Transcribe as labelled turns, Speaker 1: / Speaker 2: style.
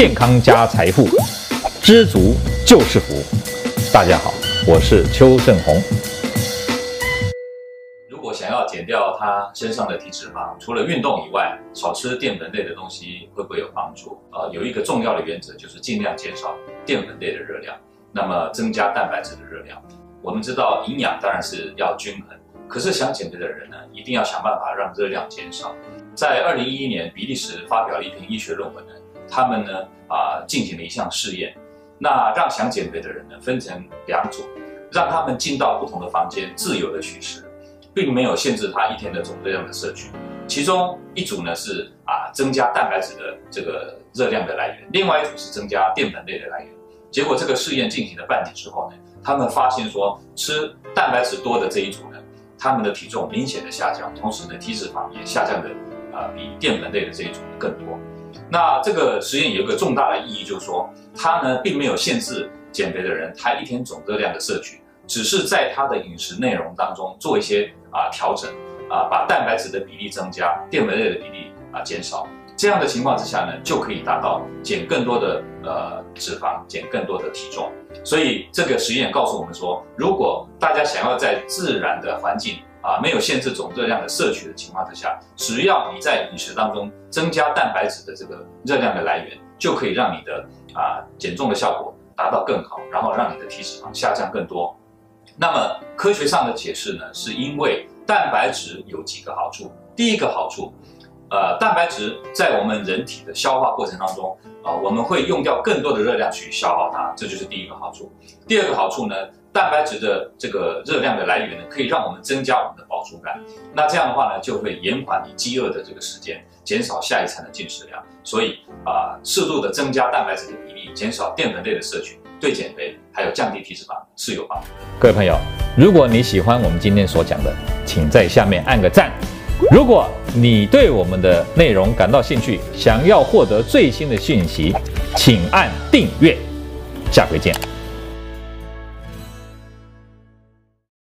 Speaker 1: 健康加财富，知足就是福。大家好，我是邱正红。
Speaker 2: 如果想要减掉他身上的体脂肪，除了运动以外，少吃淀粉类的东西会不会有帮助？呃，有一个重要的原则就是尽量减少淀粉类的热量，那么增加蛋白质的热量。我们知道营养当然是要均衡，可是想减肥的人呢，一定要想办法让热量减少。在二零一一年，比利时发表了一篇医学论文呢。他们呢啊进行了一项试验，那让想减肥的人呢分成两组，让他们进到不同的房间自由的取食，并没有限制他一天的总热量的摄取。其中一组呢是啊增加蛋白质的这个热量的来源，另外一组是增加淀粉类的来源。结果这个试验进行了半年之后呢，他们发现说吃蛋白质多的这一组呢，他们的体重明显的下降，同时呢体脂肪也下降的啊比淀粉类的这一组更多。那这个实验有一个重大的意义，就是说，它呢并没有限制减肥的人他一天总热量的摄取，只是在他的饮食内容当中做一些啊调整啊，把蛋白质的比例增加，淀粉类的比例啊减少。这样的情况之下呢，就可以达到减更多的呃脂肪，减更多的体重。所以这个实验告诉我们说，如果大家想要在自然的环境，啊，没有限制总热量的摄取的情况之下，只要你在饮食当中增加蛋白质的这个热量的来源，就可以让你的啊减重的效果达到更好，然后让你的体脂肪下降更多。那么科学上的解释呢，是因为蛋白质有几个好处。第一个好处，呃，蛋白质在我们人体的消化过程当中啊，我们会用掉更多的热量去消耗它，这就是第一个好处。第二个好处呢？蛋白质的这个热量的来源呢，可以让我们增加我们的饱足感。那这样的话呢，就会延缓你饥饿的这个时间，减少下一餐的进食量。所以啊，适度的增加蛋白质的比例，减少淀粉类的摄取，对减肥还有降低体脂肪是有帮助。
Speaker 1: 各位朋友，如果你喜欢我们今天所讲的，请在下面按个赞。如果你对我们的内容感到兴趣，想要获得最新的讯息，请按订阅。下回见。